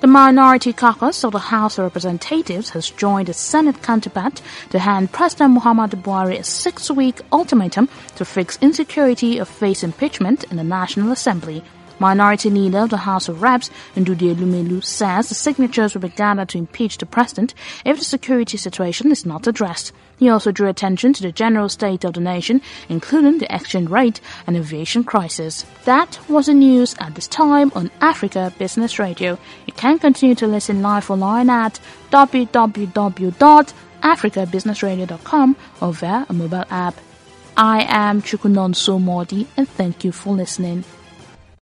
The Minority Caucus of the House of Representatives has joined its Senate counterpart to hand President Muhammadu Buhari a six-week ultimatum to fix insecurity or face impeachment in the National Assembly. Minority Leader of the House of Reps, Ndudi Elumelu, says the signatures will be gathered to impeach the president if the security situation is not addressed. He also drew attention to the general state of the nation, including the exchange rate and aviation crisis. That was the news at this time on Africa Business Radio. You can continue to listen live online at www.africabusinessradio.com or via a mobile app. I am Chukunon Somodi and thank you for listening.